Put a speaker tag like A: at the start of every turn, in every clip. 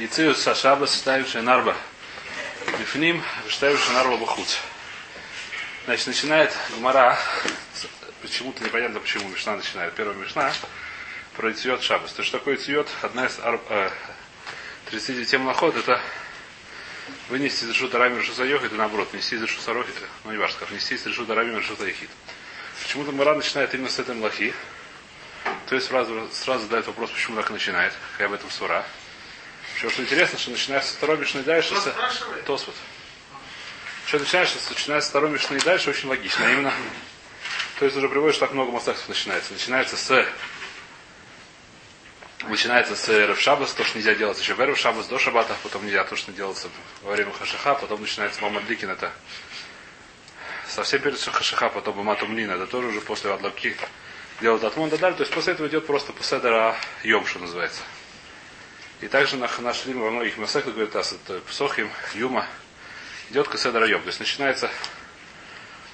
A: Яцию Сашаба ставившая нарба. Бифним, ставившая нарба бахуц. Значит, начинает Гмара, почему-то непонятно, почему Мишна начинает. Первая Мишна про Ицьет Шабас. То, что такое Ицьет, одна из ар, э, 39 млоход, это вынести из Решута Рами Решута Йох, это наоборот, нести из Решута Рохи, ну не важно, как, нести из Решута Рами Решута Ехид. Почему-то Мара начинает именно с этой млохи. То есть сразу, сразу задает вопрос, почему так начинает, какая в этом сура. Еще что интересно, что начинается с второй мишны дальше. С... Тосфот. Что начинаешь, начинается с второй мишны и дальше, очень логично. А именно, то есть уже приводишь, что так много мастаксов начинается. Начинается с Начинается с Эрев Шабас, то, что нельзя делать еще в Эрев Шабас до Шабата, потом нельзя то, что делается во время Хашаха, потом начинается Мамад Ликин, это совсем перед Хашаха, потом Матумлин, это тоже уже после Адлабки делают Атмон Дадаль, то есть после этого идет просто Пуседера Йом, что называется. И также нашли во многих местах, говорит, это Псохим, Юма, идет к Седра Йом. То есть начинается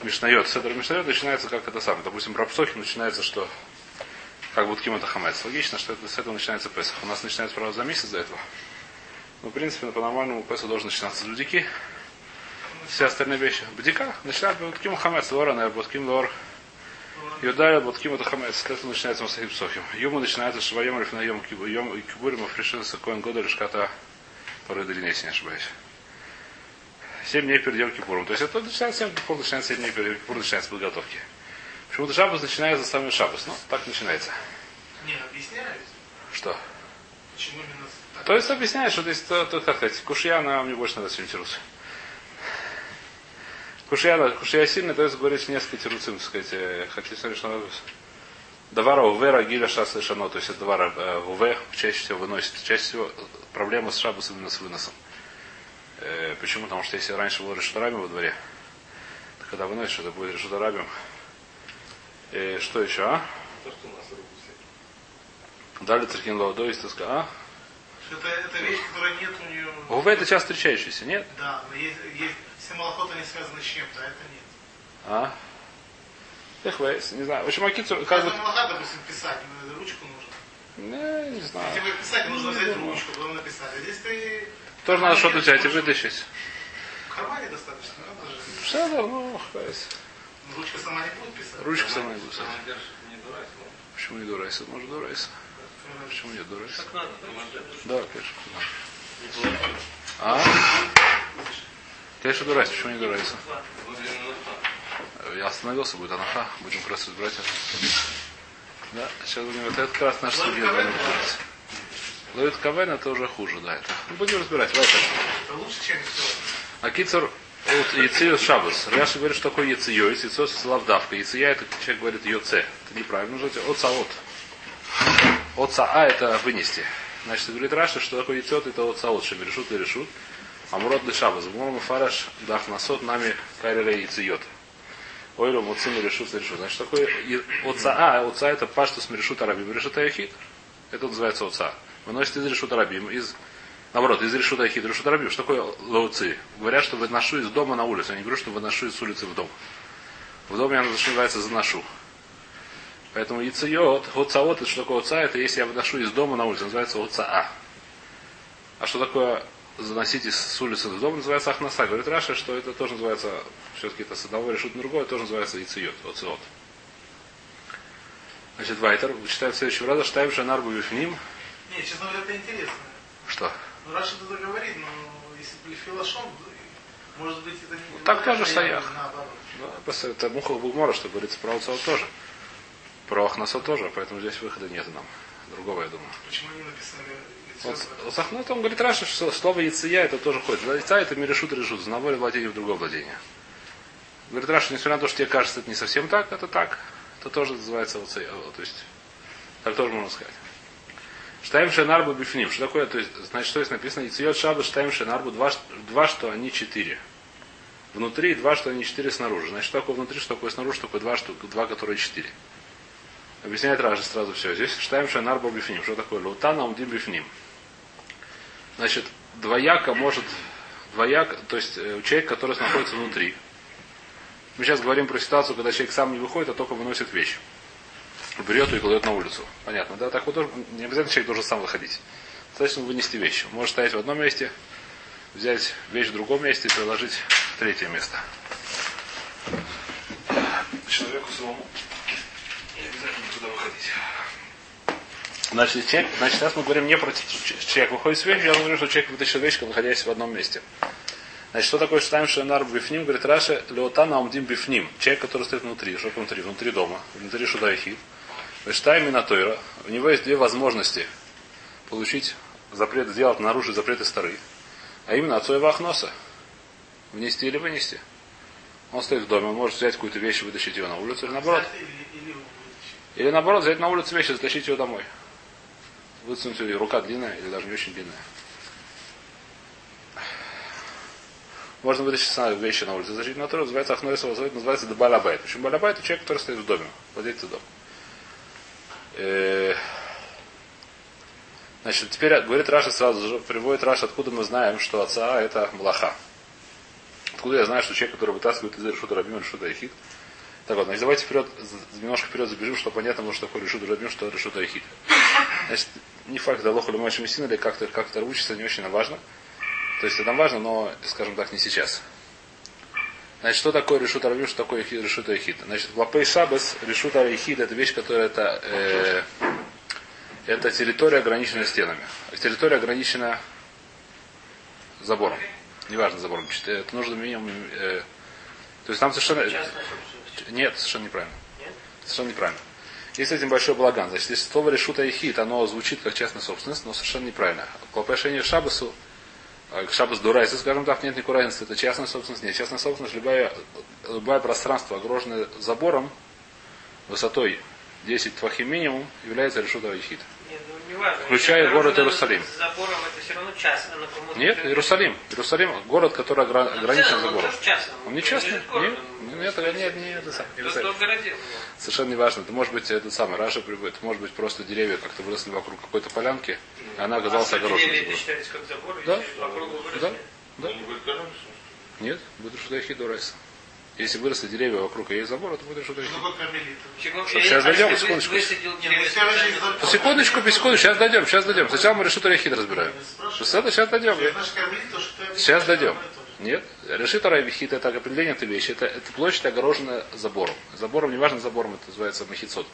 A: Мишнайот, Седр Мишнайот начинается как это самое. Допустим, про Псохим начинается, что как будто это хамец. Логично, что это, с этого начинается Песах. У нас начинается, правда, за месяц до этого. Но, в принципе, по-нормальному Песах должен начинаться с Будики. Все остальные вещи. Будика начинает Будким хамец, Лора, Будким Лор. Юдая, Будким это хамец. С этого начинается Масахим Псохим. Юма начинается Шваем Рифна Йом Кибурим, Афришинса Коэн Года Решката Порыдали, если не ошибаюсь. Семь дней перед Йом Кипуром. То есть это начинается 7 Кипур, начинается 7 дней перед Йом Кипуром, начинается подготовки. Почему-то шабас начинается с самого шабас. Ну, так начинается.
B: Не, объясняют.
A: Что?
B: Почему именно так?
A: То есть объясняешь, что здесь, то, то, как сказать, кушья, она мне больше надо сегодня. Кушья, кушья сильная, то есть говоришь несколько тирусим, так сказать, хотите смотреть, что надо. Давара увера гиля шаса шано, то есть это давара э, уве чаще всего выносит. Чаще всего проблема с шабасом именно с выносом. Э, почему? Потому что если раньше было решутарабим во дворе, то когда выносишь, это будет решутарабим. Э, что еще, а?
B: То, что у нас
A: Дали циркин лаудо, есть а?
B: Это, это вещь, которая нет у нее...
A: Уве это часто встречающийся, нет?
B: Да, но есть, есть, все малоход они связаны с чем-то, а это нет.
A: А? Эх, вейс, не знаю. В общем, Акицу, как бы...
B: Малаха, допустим, писать, ну, ручку нужно.
A: Не, не знаю.
B: Тебе писать, нужно взять ручку, потом написать. А здесь ты...
A: Тоже надо что-то взять и вытащить.
B: В кармане достаточно, надо же.
A: Все, да, ну, вейс.
B: Ну, Ручка сама не будет писать.
A: Ручка сама не будет писать.
C: не дурайся.
A: Почему не дурайся? Может, дурайся. Почему не дурайся?
C: Так надо.
A: Да, конечно.
C: Не.
A: А? Конечно, дурайся. Почему не дурайся? Я остановился, будет анаха. Будем как раз разбирать. Да, сейчас будем... Вот это как раз наш судья. Ловит Кавен, это уже хуже, да. Это. Ну, будем разбирать. Давай так.
B: Лучше, чем все.
A: А кицер от Яцио Шабас. Раши говорит, что такое Яцио. Яцио это лавдавка. Яция это человек говорит Йоце. Это неправильно. Нужно от саот. От саа это вынести. Значит, говорит Раши, что такое яцет, это от саот, что решут и решут. А мурод для шабас. Гмор фараш дах насот нами кареле яциот. Ойлу муцим решут и решут. Значит, такое от саа, от саа это паштус решут арабим. Решут яхид. Это называется саа. Выносит из решут арабим. Из Наоборот, из решута яхид, решута рабим. Что такое лауцы? Говорят, что выношу из дома на улицу. Я не говорю, что выношу из улицы в дом. В доме она называется заношу. Поэтому яйцеот, отцаот, это что такое отца, это если я выношу из дома на улицу, называется отца. А что такое заносить из с улицы в дом, называется ахнаса. Говорит Раша, что это тоже называется, все-таки это с одного решут на другое, тоже называется яйцеот, отцеот. Значит, Вайтер, читаем в следующем раза, штаем шанарбу вифним.
B: Нет, честно говоря, это интересно.
A: Что?
B: Ну, Раша это говорит, но если бы филошон, может быть, это не...
A: Ну, так тоже
B: а
A: саях. Ну, просто это мухал Бугмора, что говорится про отцеот тоже. Про ахнасо тоже, поэтому здесь выхода нет нам. Другого, я думаю.
B: Почему они написали
A: Вот,
B: яйцо?
A: вот Сахну там говорит Раша, что слово яйция это тоже ходит. Яйца это мирешут решут, за наволе владение в другое владение. Говорит Раша, несмотря на то, что тебе кажется, это не совсем так, это так. Это тоже называется вот, то есть, так тоже можно сказать. Штаем шенарбу бифним. Что такое? То есть, значит, что здесь написано? Яйцеет шаба штаем шенарбу два, два, что они четыре. Внутри два, что они четыре снаружи. Значит, что такое внутри, что такое снаружи, что такое два, что, два которые четыре. Объясняет Ражи сразу все. Здесь штаем шенарбу бифним. Что такое? Лаутана умдим бифним. Значит, двояко может, двояко, то есть э, человек, который находится внутри. Мы сейчас говорим про ситуацию, когда человек сам не выходит, а только выносит вещь. Берет ее и кладет на улицу. Понятно, да? Так вот не обязательно человек должен сам выходить. Достаточно вынести вещь. Может стоять в одном месте, взять вещь в другом месте и приложить в третье место. Человеку самому не обязательно туда выходить. Значит, человек, значит, сейчас мы говорим не про человек выходит с вещью, я говорю, что человек вытащил вещь, находясь в одном месте. Значит, что такое считаем Шенар Бифним? Говорит Раша, Леотана Амдим Бифним. Человек, который стоит внутри. Что внутри? Внутри дома. Внутри Шудаихи. Считаем Минатойра. У него есть две возможности получить запрет, сделать, нарушить запреты стары. А именно отцой Вахноса. Внести или вынести. Он стоит в доме, он может взять какую-то вещь и вытащить ее на улицу, или наоборот.
B: Или,
A: наоборот, взять на улицу вещь и затащить ее домой. Высунуть ее, рука длинная или даже не очень длинная. Можно вытащить вещи на улице. Защитить натуру называется Ахнойса называется Балабайт. Почему Балабайт? Человек, который стоит в доме, владелец дома. Э, значит, теперь говорит Раша сразу же, приводит Раша, откуда мы знаем, что отца это Млаха. Откуда я знаю, что человек, который вытаскивает из решута Рабима решута Ихид. Так вот, значит, давайте вперед, немножко вперед забежим, чтобы понятно, что такое решута Рабим, что решута Ихид. Значит, не факт, да лоха или Машим или как-то как учится, не очень важно. То есть это важно, но, скажем так, не сейчас. Значит, что такое решут арабим, что такое решут айхид? Значит, лапей шабас, решут айхид, это вещь, которая это, э, это территория ограничена стенами. Территория ограничена забором. Неважно забором. Это нужно минимум... Э, то есть там совершенно... Нет, совершенно неправильно. Совершенно неправильно. Есть этим большой благан. Значит, если слово решута и оно звучит как частная собственность, но совершенно неправильно. По отношению к Шабасу, а к Шабас Дурайса, скажем так, нет никакой разницы. Это частная собственность. Нет, частная собственность, любое, любое пространство, огороженное забором, высотой 10 твахим минимум, является решута.
D: Ну, важно.
A: Включая город Иерусалим. Нет, Иерусалим. Иерусалим, город, который ограничен забором.
D: Он,
A: он не частный? Нет, нет, нет, нет, нет, это. Совершенно не важно. Это может быть это самое, Раша прибыт, может быть просто деревья как-то выросли вокруг какой-то полянки, и она оказалась
D: а
A: огороженной.
D: Деревья считались как забор,
A: да?
D: Да?
A: Да? Нет, будет что-то хидурайса. Если выросли деревья вокруг, и есть забор, это будет что-то Сейчас дойдем, секундочку. Секундочку, секундочку, сейчас дойдем, сейчас дойдем. Сначала мы решит Рахид разбираем. Сейчас дойдем. Сейчас дойдем. Нет. Решит Райвихит это определение этой вещи. Это, это площадь огороженная забором. Забором, неважно забором, это называется махицот.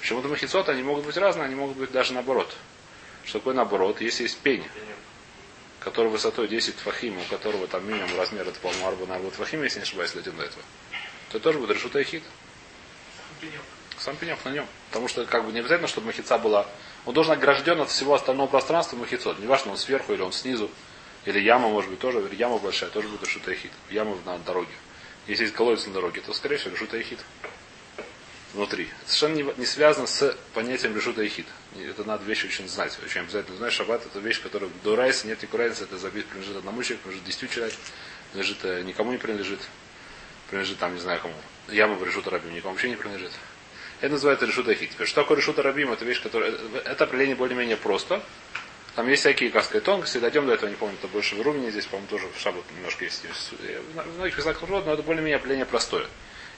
A: Почему-то махицот, они могут быть разные, они могут быть даже наоборот. Что такое наоборот? Если есть пень, который высотой 10 фахим, у которого там минимум размер, это, по-моему, арба на фахим, если не ошибаюсь, дойдем до этого, то тоже будет решута хит. Сам пенек на нем. Потому что как бы не обязательно, чтобы махица была. Он должен огражден от всего остального пространства махицот. Неважно, он сверху или он снизу. Или яма, может быть, тоже. Яма большая, тоже будет решута хит. Яма на дороге. Если есть колодец на дороге, то, скорее всего, решута хит внутри. Совершенно не, не связано с понятием решута и хит. Это надо вещь очень знать. Очень обязательно знать. Шаббат это вещь, которая до райса нет никакой разницы. Это забит, принадлежит одному человеку, принадлежит десяти человек, принадлежит, э, никому не принадлежит. Принадлежит там, не знаю кому. Яма в решута рабим никому вообще не принадлежит. Это называется решута хит. Теперь, что такое решута рабим? Это вещь, которая... Э, это определение более-менее просто. Там есть всякие, как тонкости. Дойдем до этого, не помню, это больше в Румине. Здесь, по-моему, тоже в Шаббат немножко есть. В многих языках но это более-менее определение простое.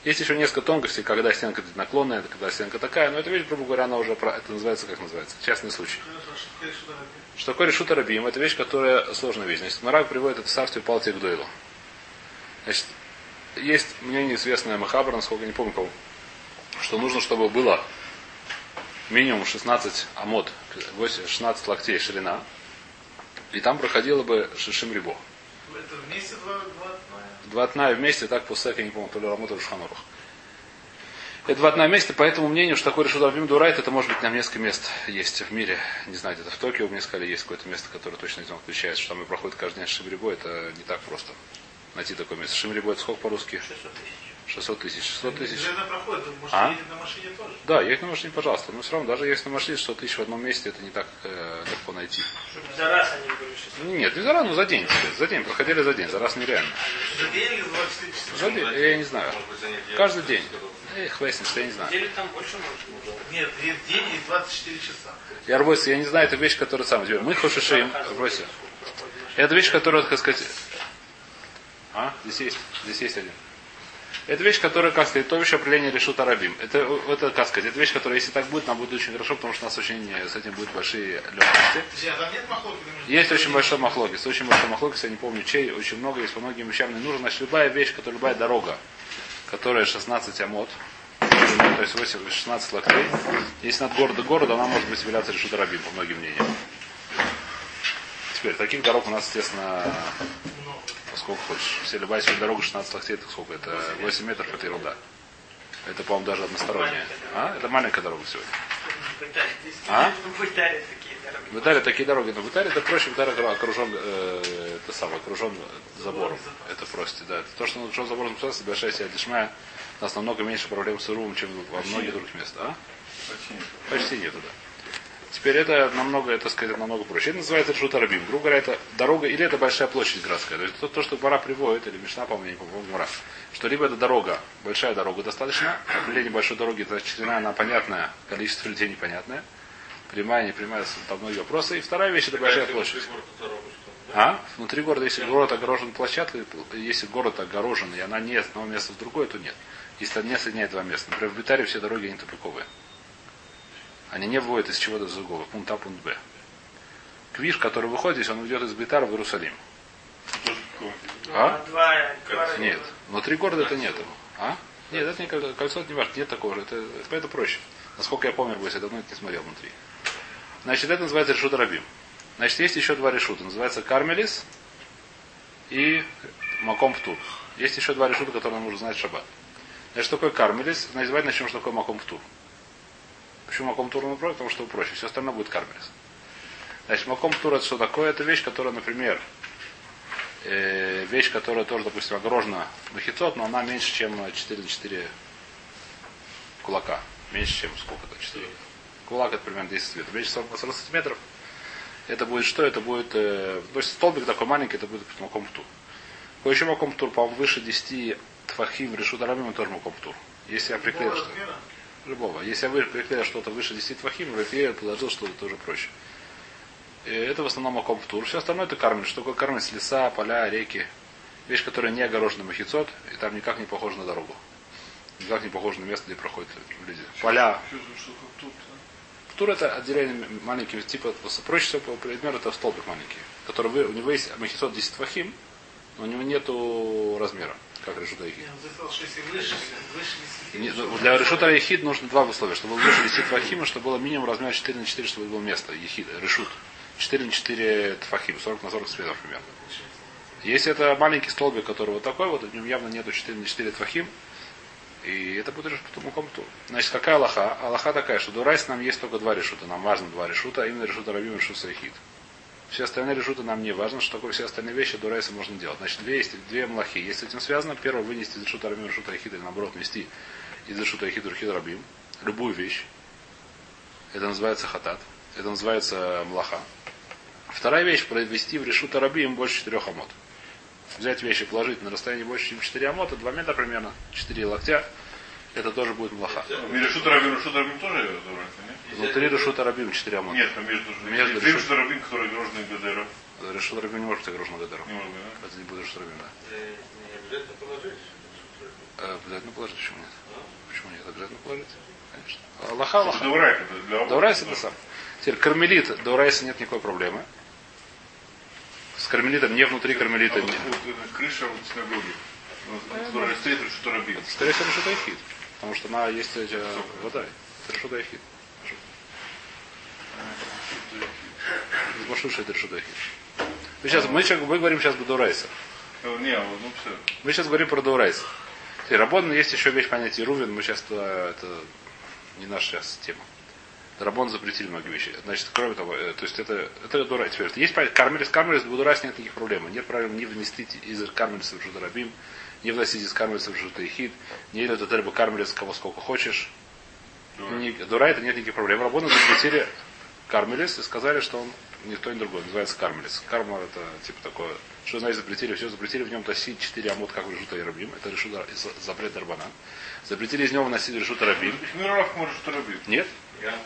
A: Есть еще несколько тонкостей, когда стенка наклонная, когда стенка такая, но эта вещь, грубо говоря, она уже, про, это называется, как называется, частный случай. Что такое решута рабим? Это вещь, которая сложная вещь. Значит, Марак приводит это царствие Палти к Дуэлу. Значит, есть мнение известное Махабра, насколько не помню кого, что нужно, чтобы было минимум 16 амод, 16 локтей ширина, и там проходило бы шишим рибо.
B: Это вместе два, два
A: Два тная вместе, так пусак, я не помню, то ли Рамут или Шханурух. Это два тная вместе, по этому мнению, что такое решил Абим Дурайт, это может быть на несколько мест есть в мире. Не знаю, где-то в Токио мне сказали, есть какое-то место, которое точно не отвечает, что там и проходит каждый день Шимрибо, это не так просто найти такое место. Шимрибо это сколько по-русски? 600
D: тысяч.
A: 600 тысяч. 600 тысяч.
B: Железно проходит, может
A: а?
B: едет на машине тоже?
A: Да, едет на машине, пожалуйста. Но все равно, даже если на машине 100 тысяч в одном месте, это не так э, легко найти.
D: За раз они говорят, что...
A: Нет, не за раз, но за день. За день, проходили за день, за раз нереально.
B: За день или 24 часа?
A: За день, я не знаю. Каждый день. Эх, Вейсенс, я не знаю.
D: Неделю там больше можно.
B: Нет, день и 24 часа.
A: Я Арбойся, я не знаю, это вещь, которая сам тебе. Мы хошишим, Арбойся. Это вещь, которая, так сказать... А? Здесь есть. Здесь есть один. Это вещь, которая, как сказать, то еще определение решут арабим. Это, это, как сказать, это вещь, которая, если так будет, нам будет очень хорошо, потому что у нас очень э, с этим будут большие легкости. Есть очень большой махлогис, очень большой махлогис, я не помню чей, очень много, есть по многим вещам не нужно. Значит, любая вещь, которая, любая дорога, которая 16 амот, то есть 8, 16 локтей, если над города города, она может быть являться решут арабим, по многим мнениям. Теперь, таких дорог у нас, естественно. Сколько хочешь. Все любая сегодня дорога 16 локтей, это сколько? Это 8 метров, это ерунда. Это, по-моему, даже односторонняя. А? Это маленькая дорога сегодня. А?
D: В Италии такие дороги.
A: В Италии такие дороги, но в Италии это проще, в Италии окружен, э, это самое, окружен забором. Это просто, да. Это то, что он окружен забором государства, большая себя дешмая, у нас намного меньше проблем с Ирумом, чем во многих других местах. А?
C: Почти.
A: Почти нету, да. Теперь это намного, это сказать, намного проще. Это называется Ршут Арабим. Грубо говоря, это дорога, или это большая площадь городская. То есть то, то что Бара приводит, или Мишна, по-моему, не помню, Гмара, что либо это дорога, большая дорога достаточно, определение большой дороги, это ширина, она понятная, количество людей непонятное, прямая, не прямая, там многие вопросы. И вторая вещь, это большая
C: Какая-то
A: площадь. А? Внутри города, если город огорожен площадкой, если город огорожен, и она не с одного места в другое, то нет. Если не соединяет два места. Например, в Битаре все дороги, они тупиковые. Они не вводят из чего-то другого. Пункт А, пункт Б. Квиш, который выходит здесь, он ведет из Битара в Иерусалим. А? Нет. Внутри города это нету. А? Нет, это не кольцо, кольцо это не важно, нет такого же. Это, это, это проще. Насколько я помню, если я давно это не смотрел внутри. Значит, это называется решут рабим. Значит, есть еще два решута. Называется кармелис и маком птур. Есть еще два решута, которые нам нужно знать шаббат. Значит, что такое кармелис? Называть начнем, что такое маком птур. Почему маком тур напротив? Потому что проще. Все остальное будет кармелис. Значит, маком тур это что такое? Это вещь, которая, например, э, вещь, которая тоже, допустим, огорожена махицот, но она меньше, чем 4 на 4 кулака. Меньше, чем сколько это? 4. Кулак это примерно 10 сантиметров. Меньше 40, 40 сантиметров. Это будет что? Это будет, э, то есть столбик такой маленький, это будет маком тур. Какой еще маком тур, по-моему, выше 10 тфахим решут арабим, тоже маком тур. Если я приклеил
B: Какого
A: что
B: размера?
A: Любого. Если я вы- приклеил что-то выше 10 твахим, приклеил, положил что-то, тоже проще. И это в основном маком тур. Все остальное это кармель. Что такое кармель? Леса, поля, реки. Вещь, которая не огорожена махицот, и там никак не похожа на дорогу. Никак не похожа на место, где проходят люди. Поля.
C: Да?
A: Тур это отделение маленьким, типа, проще всего, по примеру, это столбик маленький, который вы, у него есть махицот 10 твахим, но у него нету размера, как решута
B: 10
A: ну, Для решута ехид нужно два условия. Чтобы был выше 10 твахима, чтобы было минимум размер 4 на 4, чтобы было место. Ехид, решут. 4 на 4 твахим, 40 на 40 сантиметров примерно. Если это маленький столбик, который вот такой вот, в нем явно нету 4 на 4 твахим, и это будет решут потом тур. Значит, какая Аллаха? Аллаха такая, что до Райс нам есть только два решута. Нам важно два решута, а именно решута Рабим и решут Сахид. Все остальные решуты нам не важно, что такое все остальные вещи до можно делать. Значит, две, есть, две млахи. Если с этим связано, первое, вынести из решута Рабим решута Ахид, или наоборот, вести из решута Ахид и Рахид Рабим. Любую вещь. Это называется хатат. Это называется млаха. Вторая вещь, произвести в решута Рабим больше 4 амот. Взять вещи, положить на расстоянии больше, чем 4 амота, 2 метра примерно, 4 локтя, это тоже будет млаха.
C: Решут Рабин, Решут Рабин тоже нет?
A: Внутри решута Рабим 4 амота.
C: Нет, но между
A: Между решут-
C: Решут Рабин, которые огорожены Гадера.
A: Решута Рабим не может быть огорожен гадаром.
C: Не могу, да?
A: Это не будет решута Рабим, да.
C: Э, Не обязательно положить.
A: Э, Обязательно положить, почему нет? Почему нет? Обязательно положить. Конечно. Аллаха, Аллаха.
C: Даурайка, это для
A: Даурайс это сам. Теперь кармелит, Даурайса нет никакой проблемы. С кармелитом не внутри
C: А
A: кармелита.
C: вот,
A: не-
C: вот крыша вот синагоги, которая стоит Решут Рабин.
A: Скорее всего. Потому что она есть эти, вода. Это решута Ихид. Машуша это решута Ихид. Мы сейчас, мы, сейчас- мы говорим сейчас Даурайса.
C: Э, Не, вот, ну все.
A: Мы сейчас говорим про Даурайса. И Рабон есть еще вещь понятия Рувин, мы сейчас туда, это не наша сейчас тема. Рабон запретили многие вещи. Значит, кроме того, э, то есть это, это Дура. Теперь, есть понятие, кармелис, кармелис, Будурайс нет никаких проблем. Нет проблем не вместить из кармелиса в Жударабим, не вносить из кармелиса в Жутаихид, не это треба кармелис кого сколько хочешь. Не- Дура это нет никаких проблем. Рабоны запретили кармелис и сказали, что он никто не другой, называется кармелис. Карма это типа такое, что значит запретили, все запретили в нем тащить 4 амут, как Решута и Рабим, это решута, запрет Дарбана. Запретили из него вносить Рабим.
C: Решут Рабин.
A: Нет?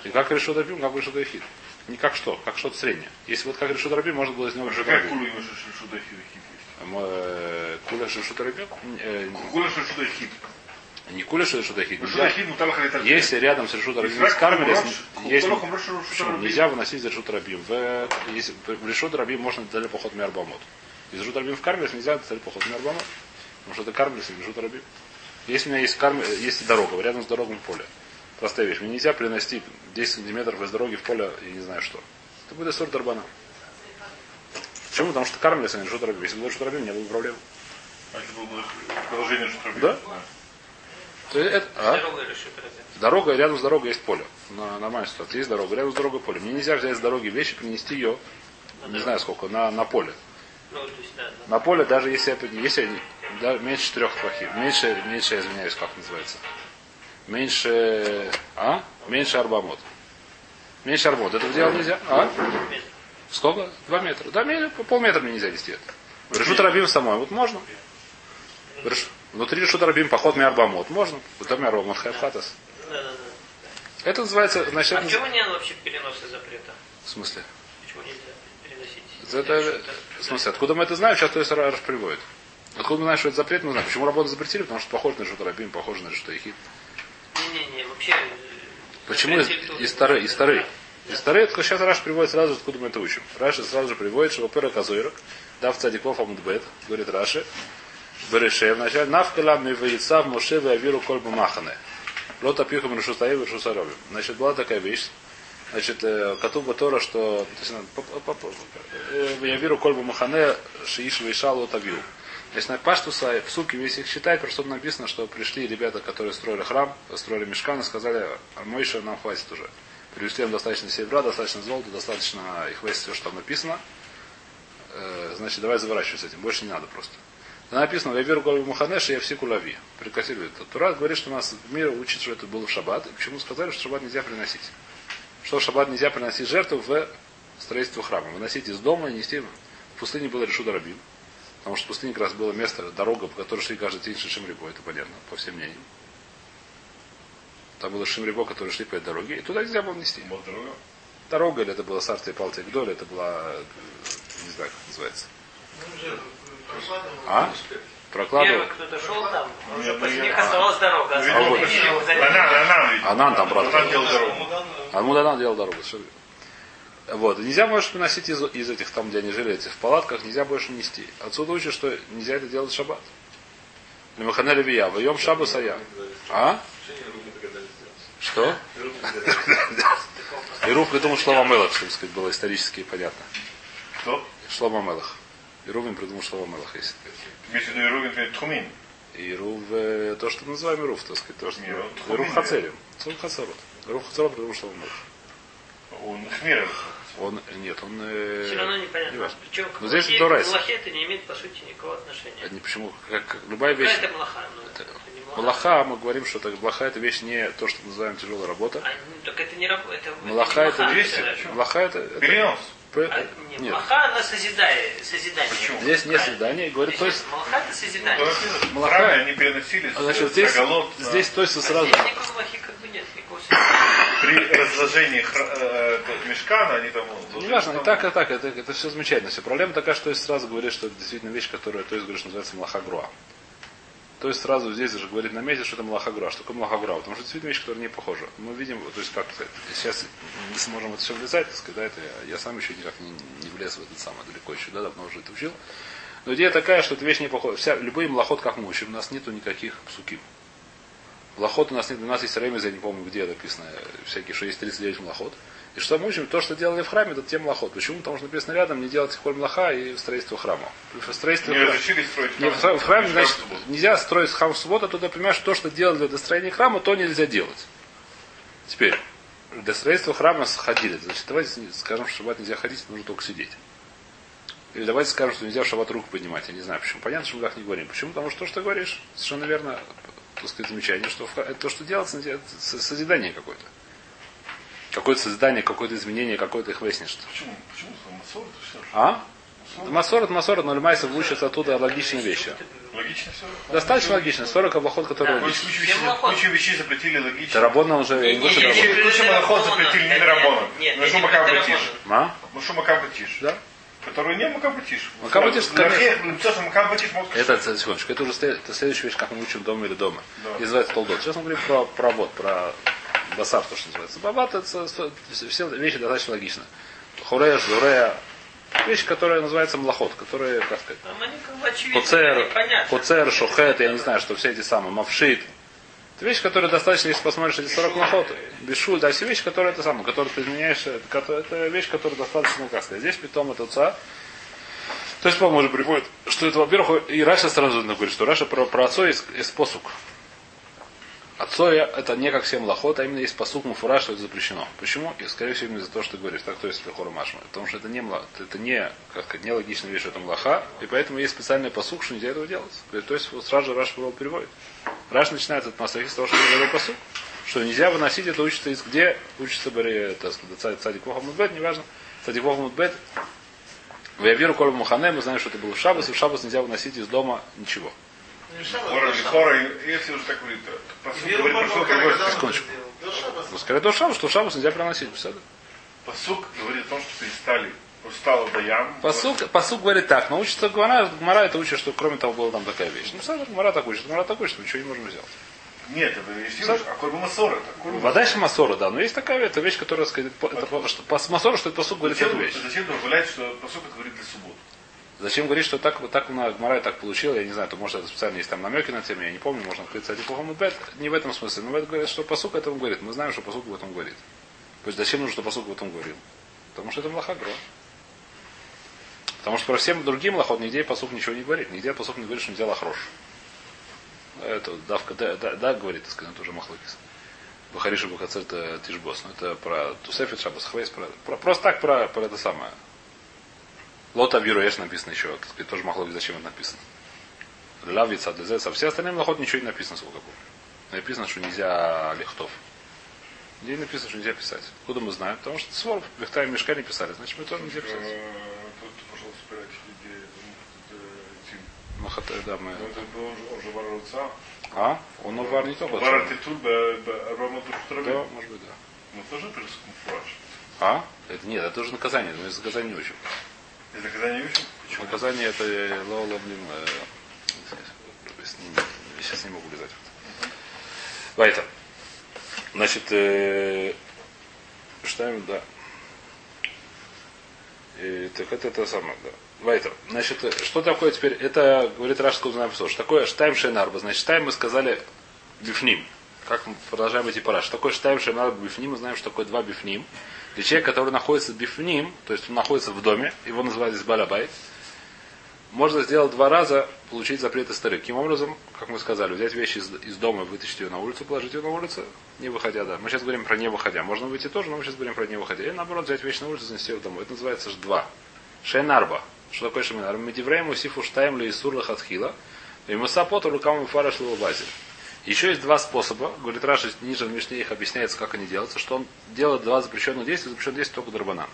A: И как решил Рабим, как решил Ихид. Не как что, как что-то среднее. Если вот как решут раби, можно было из него решут
C: Какая
A: Э, Куля решут раби? Э,
C: Кула шишуда хит.
A: Не куля
C: халитар.
A: Если рядом с решут раби
C: Исрак
A: скармились,
C: кулак,
A: есть, нельзя выносить за решут рабим. В, если, в решут рабим можно дали поход миарбамот. Из решут рабим в кармились нельзя дали поход миарбамот. Потому что это кармились и решут рабим. Если у меня есть, карми, есть дорога, рядом с дорогой поле. Простая вещь. Мне нельзя принести 10 сантиметров из дороги в поле, я не знаю что. Это будет сорт дарбана. Почему? Потому что кармились они решут рабим. Если бы решут рабим, не было бы проблем.
C: А это было бы продолжение шишуда.
A: Да? То есть это- а?
D: Дорога
A: рядом с дорогой есть поле. На нормальной ситуации. Есть дорога, рядом с дорогой поле. Мне нельзя взять с дороги вещи, принести ее, не знаю сколько, на, на поле.
D: Ну, то есть, да, да.
A: На поле, даже если это если да, меньше трех плохих. Меньше, меньше, я извиняюсь, как называется. Меньше. А? Меньше арбамот. Меньше арбамот. Это делать нельзя? А? Сколько? Два метра. Да, полметра мне нельзя нести это. Решут рабим самой. Вот можно. В реш- Внутри решут рабим поход миарбамот. Можно. Вот там миарбамот хайфхатас.
D: Да, да, да.
A: Это называется, значит,
D: А
A: это-
D: почему нет вообще переноса запрета?
A: в смысле?
D: Почему нельзя переносить?
A: Это,
D: Что-то-
A: в смысле, откуда мы это знаем, сейчас то есть приводит. Откуда мы знаем, что это запрет, мы знаем. Почему работу запретили? Потому что похоже на что Рабим, похоже на что Ихид.
D: Не-не-не, вообще... э,
A: Почему из, из Тары? Из Тары. Из Тары, сейчас Раш приводит сразу, откуда мы это учим. Раши сразу же приводит, что во-первых, Азойрок, дав цадиков амудбет, говорит Раши, Береше, вначале навкала миваицав Моше Авиру Кольбу Махане. Лота пихам решустаев и решусаровим. Значит, была такая вещь, Значит, э, Катуба Тора, что по- э, Кольбу Махане Шииш Вейшал Отавил. Значит, на Паштуса в суке весь их считает, просто написано, что пришли ребята, которые строили храм, строили мешкан и сказали, а Мойша нам хватит уже. Привезли им достаточно серебра, достаточно золота, достаточно их весь все, что там написано. Э, Значит, давай заворачивай с этим, больше не надо просто. Там написано, я верю Кольбу Махане, я все кулави. Прекратили это. Тура говорит, что у нас в мире учит, что это было в шаббат. И почему сказали, что в шаббат нельзя приносить что в шаббат нельзя приносить жертву в строительство храма. Выносить из дома и нести в пустыне было решу Рабим. Потому что в пустыне как раз было место, дорога, по которой шли каждый день Шишим Рибо, это понятно, по всем мнениям. Там было Шишим Рибо, которые шли по этой дороге, и туда нельзя было нести.
C: Дорога.
A: Дорога, или это была Сарта и Палта Гдоль, это была, не знаю, как называется.
B: Ну.
A: А? Прокладывал.
D: Первый, кто-то шел там, а уже после
C: ну,
D: них оставалась дорога.
C: Ну,
D: Остальные
A: вот.
C: Анан, Анан,
A: там, брат.
C: Анан делал дорогу.
A: Алмуданан делал дорогу. Вот. И Нельзя больше приносить из, из этих, там, где они жили, этих в палатках, нельзя больше нести. Отсюда учат, что нельзя это делать в шаббат. Лемахане Левия, воем шабу сая. А? Что? И Руф придумал Шлома Мелах, чтобы сказать, было исторически понятно.
C: Кто?
A: Шлома Мелах. И Рувин придумал Шлома Мелах, если.
C: Имеется в виду Ирувин, Тхумин.
A: И Рув, э, то, что мы называем Руф, так сказать, то, что...
C: Не, вот
A: И Руф
C: Хумин,
A: Хацерим. Руф Хацерот. Руф Хацерот придумал Шлома Мелах.
C: Он Хмир.
A: Он, нет, он... э,
D: Все равно непонятно.
A: важно.
D: Причем к
A: Но здесь
D: Малахе- к Малахе это не имеет, по сути, никакого отношения.
A: Это не почему, как, как любая вещь.
D: Какая это Малаха? Ну, это не Малаха.
A: Малаха, мы говорим, что это, Малаха это вещь не то, что мы называем тяжелая работа.
D: А, ну, так это не работа. Это,
A: Малаха
D: не
A: это
D: Малаха, это-
C: почему?
A: Малаха это... это-
C: Перенос.
A: п-
D: А, не,
A: нет.
D: Малаха, она созидает, созидание.
C: Почему?
A: Здесь нет свидания, говорит, то есть...
D: Малаха это созидание.
A: Молока.
C: храме они переносили с-
A: Значит, здесь,
C: оголот на-
A: здесь то есть
D: А
A: сразу...
D: здесь никакой Малахи как бы нет. Никакого
C: при разложении э, э, мешкана они там...
A: Не важно, так, и так, это, это все замечательно. Все. Проблема такая, что есть сразу говорит, что это действительно вещь, которая, то есть, говоришь, называется Малаха Груа. То есть сразу здесь же говорит на месте, что это Малаха Груа. Что такое Малаха Груа? Потому что это действительно вещь, которая не похожа. Мы видим, то есть как сейчас не сможем это все влезать, так сказать, да, это я, я сам еще никак не, не влез в этот самый далеко еще, да, давно уже это учил. Но идея такая, что эта вещь не похожа. Вся, любые млоход, как мы учим, у нас нету никаких псуким. Млоход у нас нет, у нас есть ремез, я не помню, где написано, всякие, что есть 39 млоход. И что мы учим, то, что делали в храме, это те млоход. Почему? Потому что написано рядом, не делать холь млоха и строительство храма. В строительстве
C: Не
A: храма-
C: разрешили строить
A: не,
C: храм.
A: в в храме, значит,
C: в субботу.
A: нельзя строить храм в субботу, а туда понимаешь, то, что делали для строения храма, то нельзя делать. Теперь, для строительства храма сходили. Значит, давайте скажем, что в шаббат нельзя ходить, нужно только сидеть. Или давайте скажем, что нельзя в шаббат руку поднимать. Я не знаю почему. Понятно, что мы так не говорим. Почему? Потому что то, что ты говоришь, совершенно верно, так сказать, замечание, что это то, что делается, это со- созидание какое-то. Какое-то созидание, какое-то изменение, какое-то их выяснишь.
C: Почему? Почему? Масор, это что?
A: А? Масорот, Масорот, но Лемайса учатся оттуда логичные вещи.
C: Логично все?
A: Достаточно логично. 40 облахот, которые
D: Да.
A: логичны.
C: Кучу вещей, кучу вещей запретили логично.
A: Тарабона уже, не что Тарабона.
D: нет,
C: Кучу
D: Дарабона.
C: запретили, не
D: Нет,
C: Дарабона.
D: нет, нет,
C: что
D: нет,
C: макабатиш?
D: Дарабона.
A: А?
C: Ну что макабатиш?
A: Да?
C: Который не макабатиш.
A: Макабатиш.
C: Ну что
A: Это, секундочку, это уже следующая вещь, как мы учим дома или дома.
C: Да.
A: И называется толдот. Сейчас мы говорим про, про вот, про басар, то, что называется. Бабат, это все вещи достаточно логичны. Хурея, журея, вещи, которые называются млахот, которые, как сказать,
D: понятно.
A: Коцер, Шохет, я не знаю, что все эти самые, Мавшит. Это вещи, которые достаточно, если посмотришь эти 40 махот, Бешуль, да, все вещи, которые это самое, которые ты изменяешь, это, кото- это вещь, которая достаточно, как сказать, здесь питом это отца. То есть, по-моему, уже приходит, что это, во-первых, и Раша сразу говорит, что Раша про, про отцо есть, есть посук. Отцоя это не как всем лохот, а именно есть посук муфура, что это запрещено. Почему? И, скорее всего, именно из-за того, что ты говоришь, так то есть лихора машма. Потому что это не, это не, как не логичная вещь, это млаха, и поэтому есть специальный посук, что нельзя этого делать. То есть вот сразу же Раш переводит. Раш начинает этот масахи с того, что говорил посук, что нельзя выносить, это учится из где? Учится Баре, так сказать, цадик Вохамудбет, неважно. Цадик Вохамудбет. В Явиру Коль Мухане, мы знаем, что это было в Шабас, и в Шабас нельзя выносить из дома ничего.
C: Хора,
B: до
C: если уже так говорит, то посуд говорит?
B: До
A: скорее до Шабас, что Шабас нельзя приносить. Посады.
C: Посук говорит о том, что перестали, устало даям.
A: Посук, посук говорит так, но учится Гмара, Гмара это учит, что кроме того была там такая вещь. Ну, сразу Гмара так учит, Гмара так учит, мы ничего не можем сделать.
C: Нет, это уж, а корбу масора,
A: Вода Масора, да, но есть такая это вещь, которая сказать, это, по- что, по Масору, что это посук говорит эту вещь.
C: зачем добавлять, что посук это говорит для субботы?
A: Зачем говорить, что так, вот так на Гмара так получил, я не знаю, то может это специально есть там намеки на тему, я не помню, можно открыть кстати плохому бет. Не в этом смысле, но в этом говорит, что посук этому говорит. Мы знаем, что посук в этом говорит. То есть зачем нужно, что посук в этом говорил? Потому что это млахагро. Потому что про всем другим лохот нигде посук ничего не говорит. Нигде посук не говорит, что нельзя лохрош. Это давка да, да, да, говорит, так сказать, тоже махлокис. Бахариша Бухацер это Тишбос. Но это про Тусефит Шабас Хвейс, про, про- просто так про, про это самое. Лота Вируэш написано еще, так сказать, тоже махлоки, зачем это написано. Лавица, Дезеса, все остальные млахот ничего не написано, сколько помню. Написано, что нельзя лихтов. Где написано, что нельзя писать? Откуда мы знаем? Потому что Свор, Бехта и Мешка не писали, значит мы тоже нельзя писать.
C: Э, Тут, пожалуйста, собирайте людей. это, Тим.
A: Ну, да, мы...
C: Ну, Это был уже- вар.
A: А? Он вар не только.
C: Вар артитут, Рома
A: Да, может быть, да.
C: Ну, тоже присутствует фураж.
A: А? Это нет, это тоже наказание, мы из наказания не учим.
C: Из наказания учим? Почему?
A: Наказание это э, лола, блин, э, сейчас не могу лизать. Вайтер. Значит, э, читаем, да. Э, так это это самое, да. Вайтер. Значит, э, что такое теперь? Это, говорит Рашского знаем что такое штайм шейнарба. Значит, штайм мы сказали бифним. Как мы продолжаем эти пара. Что такое штайм шейнарба бифним? Мы знаем, что такое два бифним. Для человека, который находится бифним, то есть он находится в доме, его называют балабайт, можно сделать два раза, получить запреты старых. Каким образом, как мы сказали, взять вещи из, из дома, вытащить ее на улицу, положить ее на улицу, не выходя, да. Мы сейчас говорим про не выходя. Можно выйти тоже, но мы сейчас говорим про не выходя. И наоборот, взять вещи на улицу, занести ее домой. Это называется ж два. Шейнарба. Что такое шейнарба? Медиврейм усифу штайм ли исур лахатхила. И мусапоту рукам фара базель. Еще есть два способа. Говорит Раша, ниже в Мишне их объясняется, как они делаются, что он делает два запрещенных действия, запрещенных действия только Дарбанан.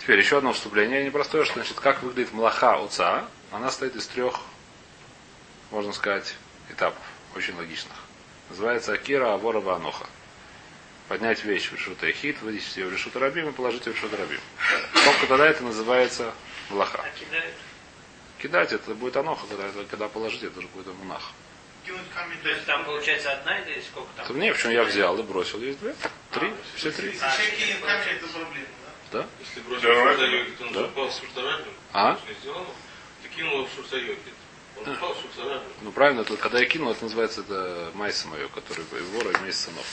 A: Теперь еще одно вступление непростое, что значит, как выглядит млаха уца. Она стоит из трех, можно сказать, этапов, очень логичных. Называется Акира Авора Ваноха. Поднять вещь в решута Эхит, вынести ее в решута Рабим и положить ее в решута Рабим. Только тогда это называется млаха.
D: А.
A: Кидать это будет аноха, когда, когда положить, это уже будет мунах.
D: То есть там получается одна или сколько там?
A: То не, почему я взял и бросил. Есть две? Три? Все три.
B: Да?
A: Да?
E: Если
C: Да,
E: бросил
C: давай.
E: шуртайокит, он
A: Да.
E: упал в шуртарабин,
A: А?
E: ты кинул его в шуртайокит. Он упал в шуртарабин.
A: Ну правильно, это, когда я кинул, это называется это майса мое, который вора и месяц сынов.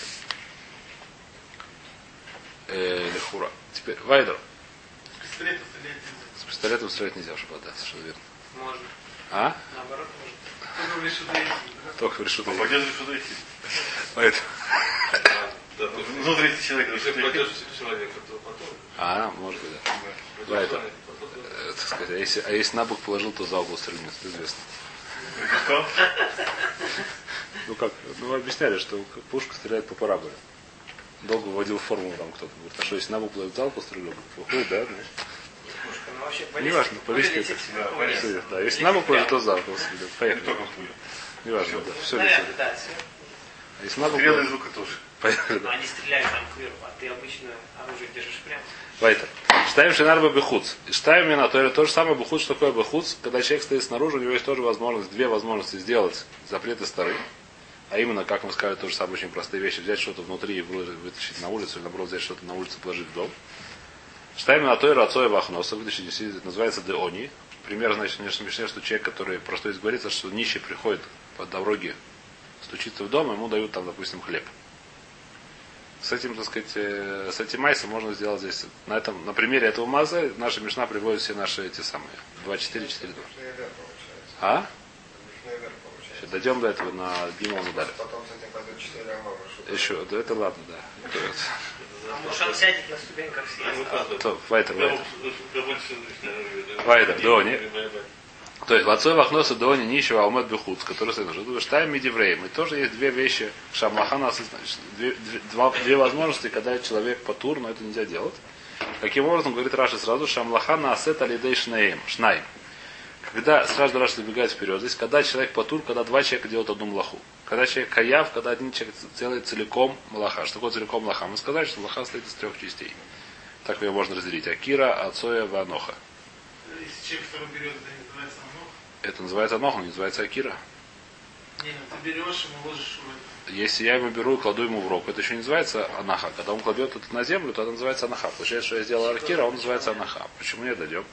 A: Э, лехура. Теперь, Вайдер.
B: С пистолета стрелять нельзя.
A: С пистолетом стрелять нельзя шаббат, да, совершенно верно.
D: Можно.
A: А?
D: Наоборот, можно.
B: Что это да?
A: Только
C: в решута Эхит.
A: Поэтому.
E: Да, есть,
C: Внутри человека
E: если пойдешь человека, то потом.
A: А, может быть, да.
E: да.
A: Э, так сказать, а если, а если на бок положил, то за угол стрельнет, это известно.
C: Что?
A: Ну как? Ну объясняли, что пушка стреляет по параболе. долго вводил формулу там кто-то. Говорит, а что, если навык плывет в зал после трудов? Выходит, да? Ну,
D: Ну, вообще,
A: Не важно,
D: баллистика.
A: баллистика
C: Да,
A: да. Если навык плывет, то.
C: Не
A: Поехали.
C: только.
A: Не важно, да. Все
D: Снаряд,
A: летит.
D: да.
A: А если навык
C: Стрелы
A: плывет,
C: из лука тоже.
A: поехали,
D: Но
A: да.
D: они стреляют там кверху, а ты обычно оружие держишь прямо.
A: Вайтер. Штаем шинарба бехуц. И штаем мина, то, то же самое бехуц, что такое бехуц. Когда человек стоит снаружи, у него есть тоже возможность, две возможности сделать запреты стары. А именно, как мы сказали, то же самое очень простые вещи. Взять что-то внутри и вы- вытащить на улицу, или наоборот взять что-то на улице и положить в дом. Штаем на той рацой вахноса, это называется деони. Пример, значит, мне смешнее, что человек, который, просто говорится, что нищий приходит по дороге, стучится в дом, ему дают там, допустим, хлеб с этим, так сказать, э, с этим майсом можно сделать здесь. На этом, на примере этого маза наша мешна приводит все наши эти самые 2, 4, 4, 2. А? Дойдем до этого на.
F: Потом пойдут 4 амама.
A: Еще, да это ладно, да.
D: А может он сядет на ступеньках съест.
A: То, Вайтер, Вайтер.
E: Вайдер,
A: Дони. То есть, вацой вахноса дони нищего алмет бехуц, который стоит уже. Штайм мидивреем. И тоже есть две вещи. Шамлахана, значит, две, две, возможности, когда человек потур, но это нельзя делать. Каким образом, говорит Раши сразу, Шамлахана асет алидей шнаем. Шнаем. Когда, сразу Раши забегает вперед, здесь, когда человек потур, когда два человека делают одну млаху. Когда человек каяв, когда один человек делает целиком млаха. Что такое целиком млаха? Мы сказали, что млаха состоит из трех частей. Так ее можно разделить. Акира, Ацоя, Ваноха.
B: Если человек второй берет, это называется намного.
A: Это называется Аноха, не называется Акира.
B: Не, ну ты берешь, ему ложишь это.
A: Если я ему беру и кладу ему в рог, это еще не называется анаха. Когда он кладет это на землю, то это называется анаха. Получается, что я сделал аркира, а он называется анаха. Почему не дойдем?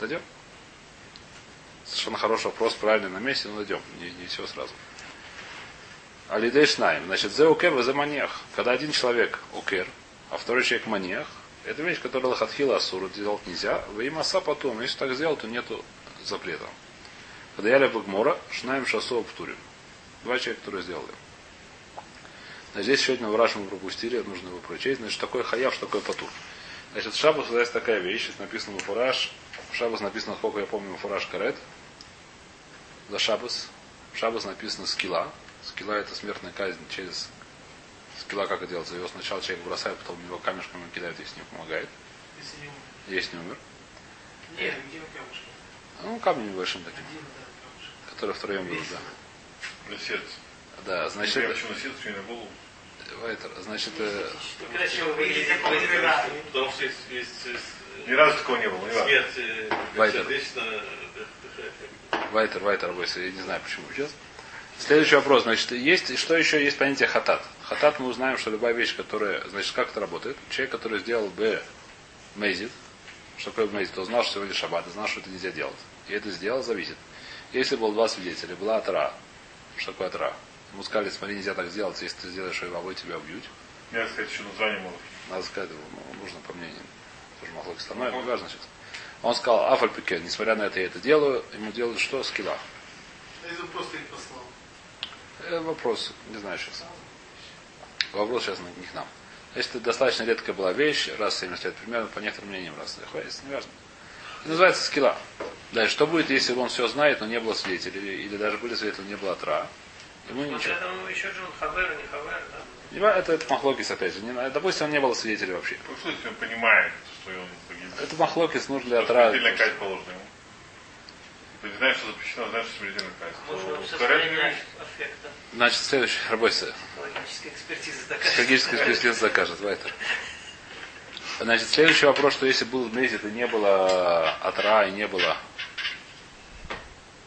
A: Дойдем? Совершенно хороший вопрос, правильный на месте, но дойдем. Не, не все сразу. Алидей шнаем. Значит, зе укер, зе маньях. Когда один человек укер, а второй человек маньях, это вещь, которую лохатхила асуру делать нельзя. Вы им аса потом. Если так сделал, то нету запрета. Когда я лепу гмора, шнаем шасу обтурим. Два человека, которые сделали. А здесь сегодня в Раш мы пропустили, нужно его прочесть. Значит, такой хаяв, что такое патур. Значит, Шабус есть такая вещь, здесь написано Муфураж. В Шабус написано, сколько я помню, Муфураж карет. За Шабус. В Шабус написано скилла. Скилла это смертная казнь через скилла, как это делается. Его сначала человек бросает, потом его камешками кидают, если не помогает.
B: Если не умер.
A: Если не умер.
B: Нет, где вы камушки?
A: Ну, камень небольшим таким,
B: Один, да,
A: который втроем берут, да.
C: Для сердца.
A: Да,
C: Не
A: значит,
C: прям
A: это,
C: что на сердце, что и на голову.
A: это, значит, э,
D: Когда человек
B: Выглядит
D: такой.
E: Потому что есть, есть, есть, э,
C: Ни разу такого не было, ни разу.
E: смерть э, э,
A: Вайтер, Вайтер, бойся, я не знаю почему сейчас. Следующий вопрос. Значит, есть, что еще есть понятие хатат? Хатат мы узнаем, что любая вещь, которая, значит, как это работает? Человек, который сделал бы мейзит, что такое мейзит, он знал, что сегодня шаббат, и знал, что это нельзя делать. И это сделал, зависит. Если было два свидетеля, была атра, что такое атра? Ему сказали, смотри, нельзя так сделать, если ты сделаешь что его тебя убьют.
C: Мне сказать, еще название может.
A: Надо сказать, ну, нужно по мнению. Тоже быть но не важно сейчас. Он сказал, Афаль Пике, несмотря на это, я это делаю, ему делают что? Скилла.
B: Он просто их послал?
A: Э, вопрос, не знаю сейчас. Вопрос сейчас не к нам. Если это достаточно редкая была вещь, раз в 70 лет примерно, по некоторым мнениям, раз хватит, не важно. Это называется скилла. Дальше, что будет, если он все знает, но не было свидетелей, или, или даже были свидетели, но не было тра? Ему
D: Вот
A: ничего.
D: этому еще же он хавер, не хавер, да?
A: Это, это махлокис, опять же. Не, допустим, он не было свидетелей вообще.
C: Ну, что если он понимает, что он?
A: Это махлокис нужно для тра.
C: смертельная казнь положена ему. То есть знаешь, что запрещено, знаешь, что смертельная казнь. То
D: аффекта.
A: Значит, следующий, работайте.
D: Логическая экспертиза такая.
A: Психологическая экспертиза закажет, Вайтер. Значит, следующий вопрос, что если был месяц и не было атра, и не было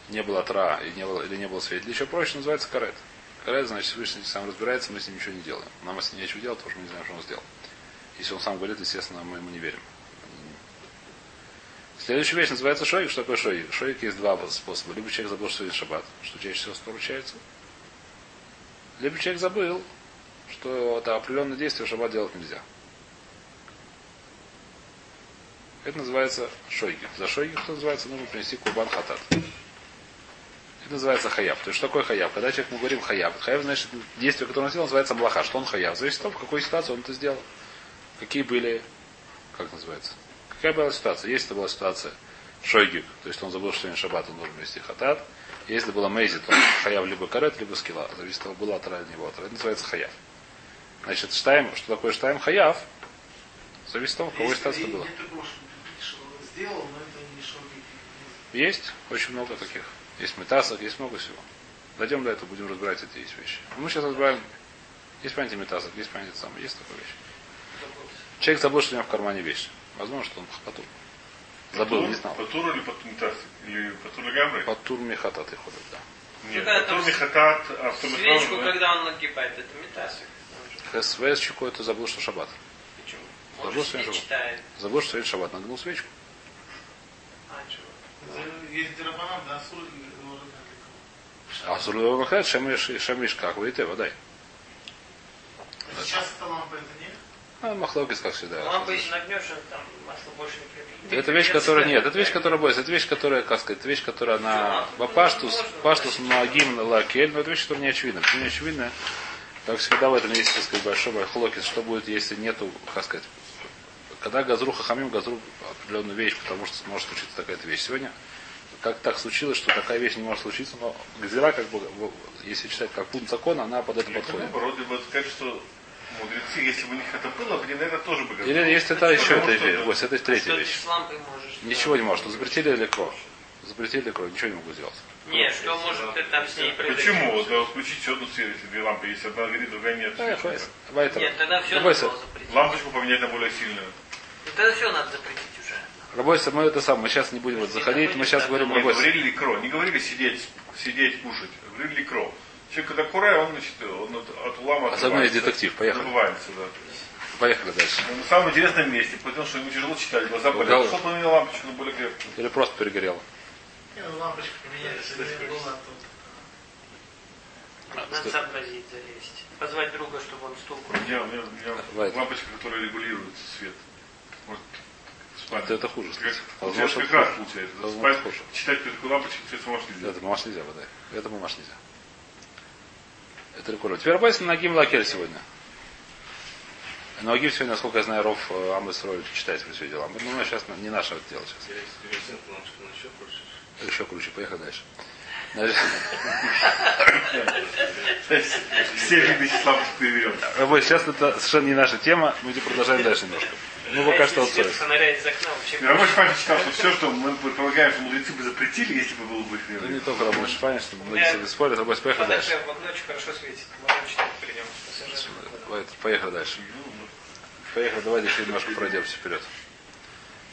A: не было атра, и не было, или не было свидетелей, еще проще называется карет. Карет, значит, Всевышний сам разбирается, мы с ним ничего не делаем. Нам с ним нечего делать, потому что мы не знаем, что он сделал. Если он сам говорит, естественно, мы ему не верим. Следующая вещь называется шоик. Что такое шоик? Шоик есть два способа. Либо человек забыл, что есть шаббат, что чаще всего поручается. Либо человек забыл, что это определенное действие в шаббат делать нельзя. Это называется шойги. За шойги, что называется, нужно принести курбан хатат. Это называется хаяб. То есть что такое хаяб? Когда человек мы говорим хаяб, хаяб значит действие, которое он сделал, называется млаха. Что он хаяб? Зависит от того, в какой ситуации он это сделал. Какие были, как называется? Какая была ситуация? Если это была ситуация шойгик, то есть он забыл, что сегодня шаббат, он должен принести хатат. Если было мейзи, то хаяв либо карет, либо скилла. Зависит от того, была атра или не была атра. Это называется хаяв. Значит, штайм, что такое штайм хаяв, зависит от того, у кого из
B: и-
A: было. Есть очень много таких. Есть метасок, есть много всего. Дойдем до этого, будем разбирать эти вещи. Мы сейчас разбираем. Есть понятие метасок, есть понятие самое, есть такая вещь. Человек забыл, что у него в кармане вещь. Возможно, что он потур. Забыл, не знал.
C: Патур или патунтас? Или патур легамры?
A: Потур мехата ты ходит, да.
C: Нет,
D: Когда
C: патур мехатат,
D: Свечку,
C: автоматон.
D: когда он нагибает, это метасик.
A: ХСВ это забыл, что шаббат.
D: Почему?
A: Забыл, что
D: читает.
A: Забыл, что сегодня шаббат. Нагнул свечку.
D: А, чего?
B: Есть дирабанан, да, сур и
A: А Махат, Шамиш как, вы и ты, водай.
B: Сейчас это лампа, это нет?
A: А, Махлокис, как всегда.
D: Нагнешь, он там масло больше не прибьет.
A: Это вещь, которая нет, это вещь, которая бойся, это вещь, которая, как сказать, это вещь, которая на Бапаштус, Паштус Магим Лакель, но это вещь, которая не очевидна. Почему не очевидна? Как всегда в этом есть, так сказать, большой хлокис, что будет, если нету, как сказать, когда Газру Хахамим, Газру определенную вещь, потому что может случиться такая-то вещь. Сегодня как так случилось, что такая вещь не может случиться, но Газира, как бы, если читать как пункт закона, она под это подходит.
C: наоборот, либо сказать, что мудрецы, если бы у них это было, они на это тоже бы
A: Или
C: готовы.
A: есть это еще эта вещь, Вось, это третья
D: ты
A: вещь.
D: можешь?
A: Ничего не может. Ну, Запретили легко. Запретили легко, ничего не могу сделать.
D: Нет, что может ты там с ней произойти?
C: Почему? Вот, да, включить еще одну свет, если две лампы есть, одна горит, другая нет.
A: Вайтер.
D: Нет, тогда все
A: Рабойся.
D: надо запретить.
C: Лампочку поменять на более сильную.
D: Ну, Тогда все надо запретить уже.
A: Рабойся, мы это самое, мы сейчас не будем вот заходить, мы сейчас говорим
C: Не
A: Рабойся.
C: говорили ли кро, не говорили сидеть, сидеть, кушать. Говорили ли кро. Человек, когда курай, он, значит, он от, от улама отрывается.
A: детектив, поехали.
C: Забывается, да.
A: Поехали дальше.
C: Он на самом интересном месте, потому что ему тяжело читать, глаза болят.
A: Угол.
C: Пошел поменял лампочку на более крепкую.
A: Или просто перегорело.
B: Не, ну лампочку поменяли, если не было, то...
D: Надо сообразить, залезть. Позвать друга, чтобы он стул крутил.
C: У меня, у меня- у меня
A: Бывает.
C: лампочка, которая регулирует свет. Может, спать.
A: Это, это хуже.
C: Как,
A: Возможно,
C: как раз получается.
A: возможно,
C: Спать,
A: хуже.
C: читать такой лампочке, свет сможешь нельзя.
A: Это мамаш нельзя, вода. Это мамаш нельзя. Это рекорд. Теперь Рабойся на Нагим Лакель сегодня. Но Агим сегодня, насколько я знаю, Ров э, Амыс Рой читает все эти дела. Ну, сейчас не наше это дело сейчас.
E: Еще круче.
A: Поехали дальше.
C: Все виды переверем.
A: Рабой, сейчас это совершенно не наша тема, мы продолжаем дальше немножко. Ну, пока что отстой.
D: фонаря из окна вообще...
C: Рабочий память читал, что все, что мы предполагаем, что мудрецы бы запретили, если бы было бы их
A: Это
C: верно.
A: не только Рабой Шифанин, что многие с этим спорят. Рабой, поехали дальше.
D: в окно очень хорошо светит.
A: Поехали дальше. Поехали, давайте еще немножко пройдемся вперед.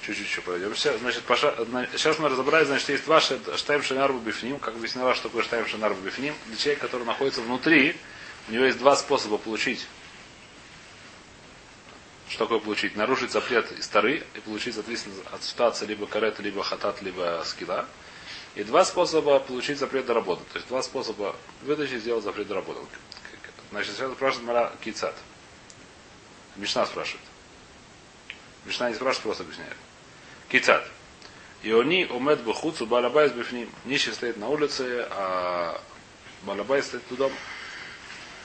A: Чуть-чуть еще пройдемся. Значит, поша... на- сейчас мы разобрали, значит, есть два штайм шенарбу бифним. Как объяснила, что такое штайм шенарбу бифним. Для человека, который находится внутри, у него есть два способа получить. Что такое получить? Нарушить запрет из Тары и получить, соответственно, от либо карета, либо хатат, либо скида. И два способа получить запрет до работы. То есть два способа вытащить и сделать запрет до работы. Значит, сейчас спрашивает Мара Кицат. Мишна спрашивает. Мишна не спрашивает, просто объясняет. Кицат. Иони умед бухуцу балабайс бифним. Нищий стоит на улице, а балабайс стоит дома.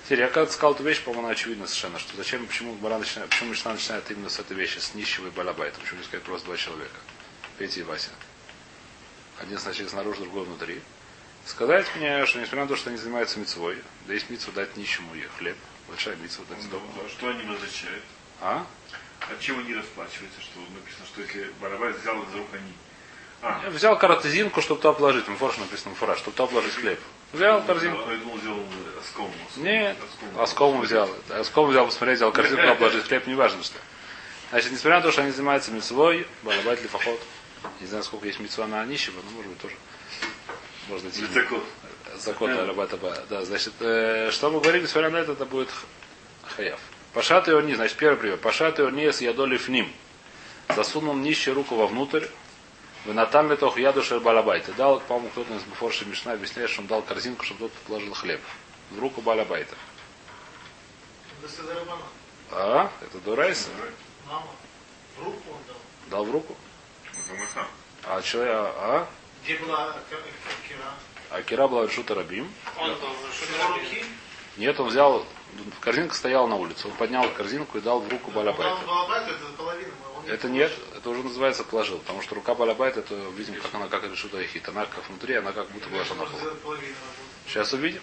A: Теперь, я когда сказал эту вещь, по-моему, она очевидна совершенно, что зачем, почему Бара начинает, почему Мишна начинает именно с этой вещи, с нищего и балабайта, почему не сказать просто два человека, Петя и Вася. Один сначала снаружи, другой внутри. Сказать мне, что несмотря на то, что они занимаются мицвой, да есть мицва дать нищему и хлеб, большая мицва дать
C: Ну,
A: сдоку.
C: да, Что они возвращают?
A: А?
C: А чем они расплачиваются? Что написано, что если барабай взял из рук они. А,
A: Я взял коротызинку, чтобы туда положить. Мфорш написано фора, чтобы туда положить хлеб. Взял корзинку.
C: Я думал.
A: Нет,
C: Оском.
A: оскому взял. Оскому взял, посмотреть, взял корзинку, туда положить хлеб, неважно что. Значит, несмотря на то, что они занимаются митцвой, балабайт лифахот, не знаю, сколько есть митцва на нищего, но может быть тоже. Можно.
C: Высоко.
A: Закон Арабата Ба. Да, значит, э, что мы говорили, несмотря на это, это будет хаяв. Пашат и не, значит, первый пример. Пашат и не с ядолив ним. Засунул нищий руку вовнутрь, в натам тох яду балабайта. Дал, по-моему, кто-то из Буфорши Мишна объясняет, что он дал корзинку, чтобы тот положил хлеб. В руку балабайта. А? Это Дурайса?
B: Мама. В руку он дал.
A: Дал в руку?
C: Это мы сам.
A: А человек, а?
B: Где была ка- ка- кира?
A: А Кира была Шута Рабим.
D: Он
B: его руки?
A: Нет, он взял, корзинка стояла на улице. Он поднял корзинку и дал в руку балабайта.
B: дал балабайт, это половина.
A: Это нет, это уже называется положил, потому что рука балабайт, это видим, как она как решута хит. Она как внутри, она как будто бы
B: Может
A: на пол.
B: сделать половину работы.
A: Сейчас увидим.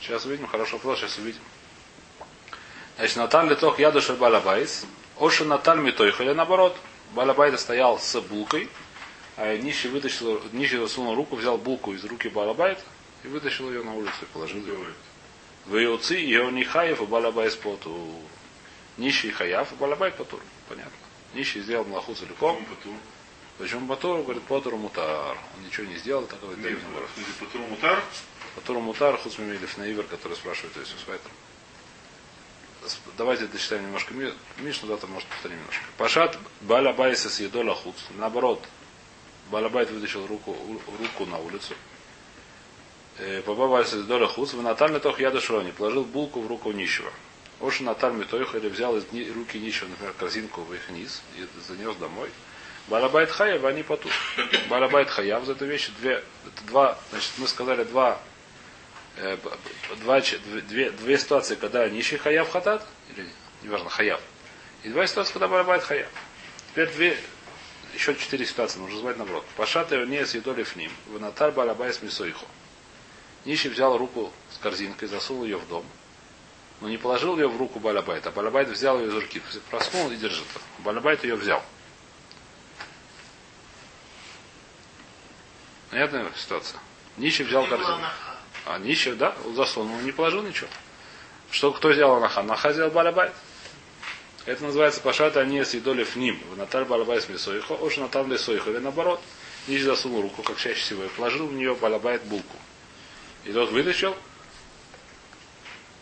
A: Сейчас увидим, хорошо вопрос, сейчас увидим. Значит, Наталь литох ядуш балабайс, оши Наталь митойх, или наоборот, Балабайт стоял с булкой, а нищий вытащил, нищий засунул руку, взял булку из руки Балабайта и вытащил ее на улицу и положил ее. В Иоци и он не хаев, и Балабайт споту. Нищий хаяв, и Балабайт потур. Понятно. Нищий сделал млаху целиком. Почему Батур говорит Потуру Мутар? Он ничего не сделал, так говорит Даим наоборот.
C: Патру мутар,
A: Потуру Мутар, Хуцмимилев Наивер, который спрашивает Иисус Вайтер. Давайте дочитаем немножко Ми- Мишну, завтра может повторим немножко. Пашат Балабайса с Едола Хуц. Наоборот, Балабайт вытащил руку, руку на улицу. Э, Побабайса с Едола Хуц. В Наталь тох яда шрони. Положил булку в руку нищего. Оши Наталь Митойха или взял из руки нищего, например, корзинку в их низ и занес домой. Балабайт Хаяв, они потух. Балабайт Хаяв, за эту вещь две, два, значит, мы сказали два э, два, две, две- ситуации, когда нищий хаяв хатат, или неважно, хаяв, и два ситуации, когда барабайт хаяв. Теперь две, еще четыре ситуации, нужно звать наоборот. Пашат не съедоли в ним, в натар барабай с мисоиху. Нищий взял руку с корзинкой, засунул ее в дом, но не положил ее в руку Балабайта. Балабайт взял ее из руки, просунул и держит. Балабайт ее взял. Понятная ситуация? Нищий взял
B: анаха.
A: А нищий, да, он засунул, не положил ничего. Что, кто сделал анаха? Анаха сделал балабайт. Это называется пашата не с идолев ним. В наталь балабайт мисоихо, уж наталь лесоихо. Или наоборот, нищий засунул руку, как чаще всего, и положил в нее балабайт булку. И тот вытащил,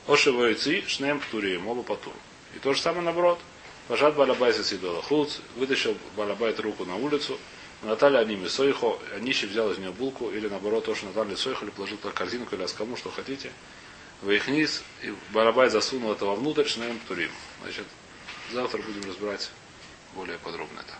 A: Оши воицы, шнем птурием, оба по туру. И то же самое наоборот. Пожат балабайт с идола хуц, вытащил балабайт руку на улицу, Наталья они сойхо, нищий взял из нее булку, или наоборот, то, что Наталья сойхо, или положил туда корзинку, или аскаму, что хотите. В их низ, и Барабай засунул это вовнутрь, шнаем птурим. Значит, завтра будем разбирать более подробно это.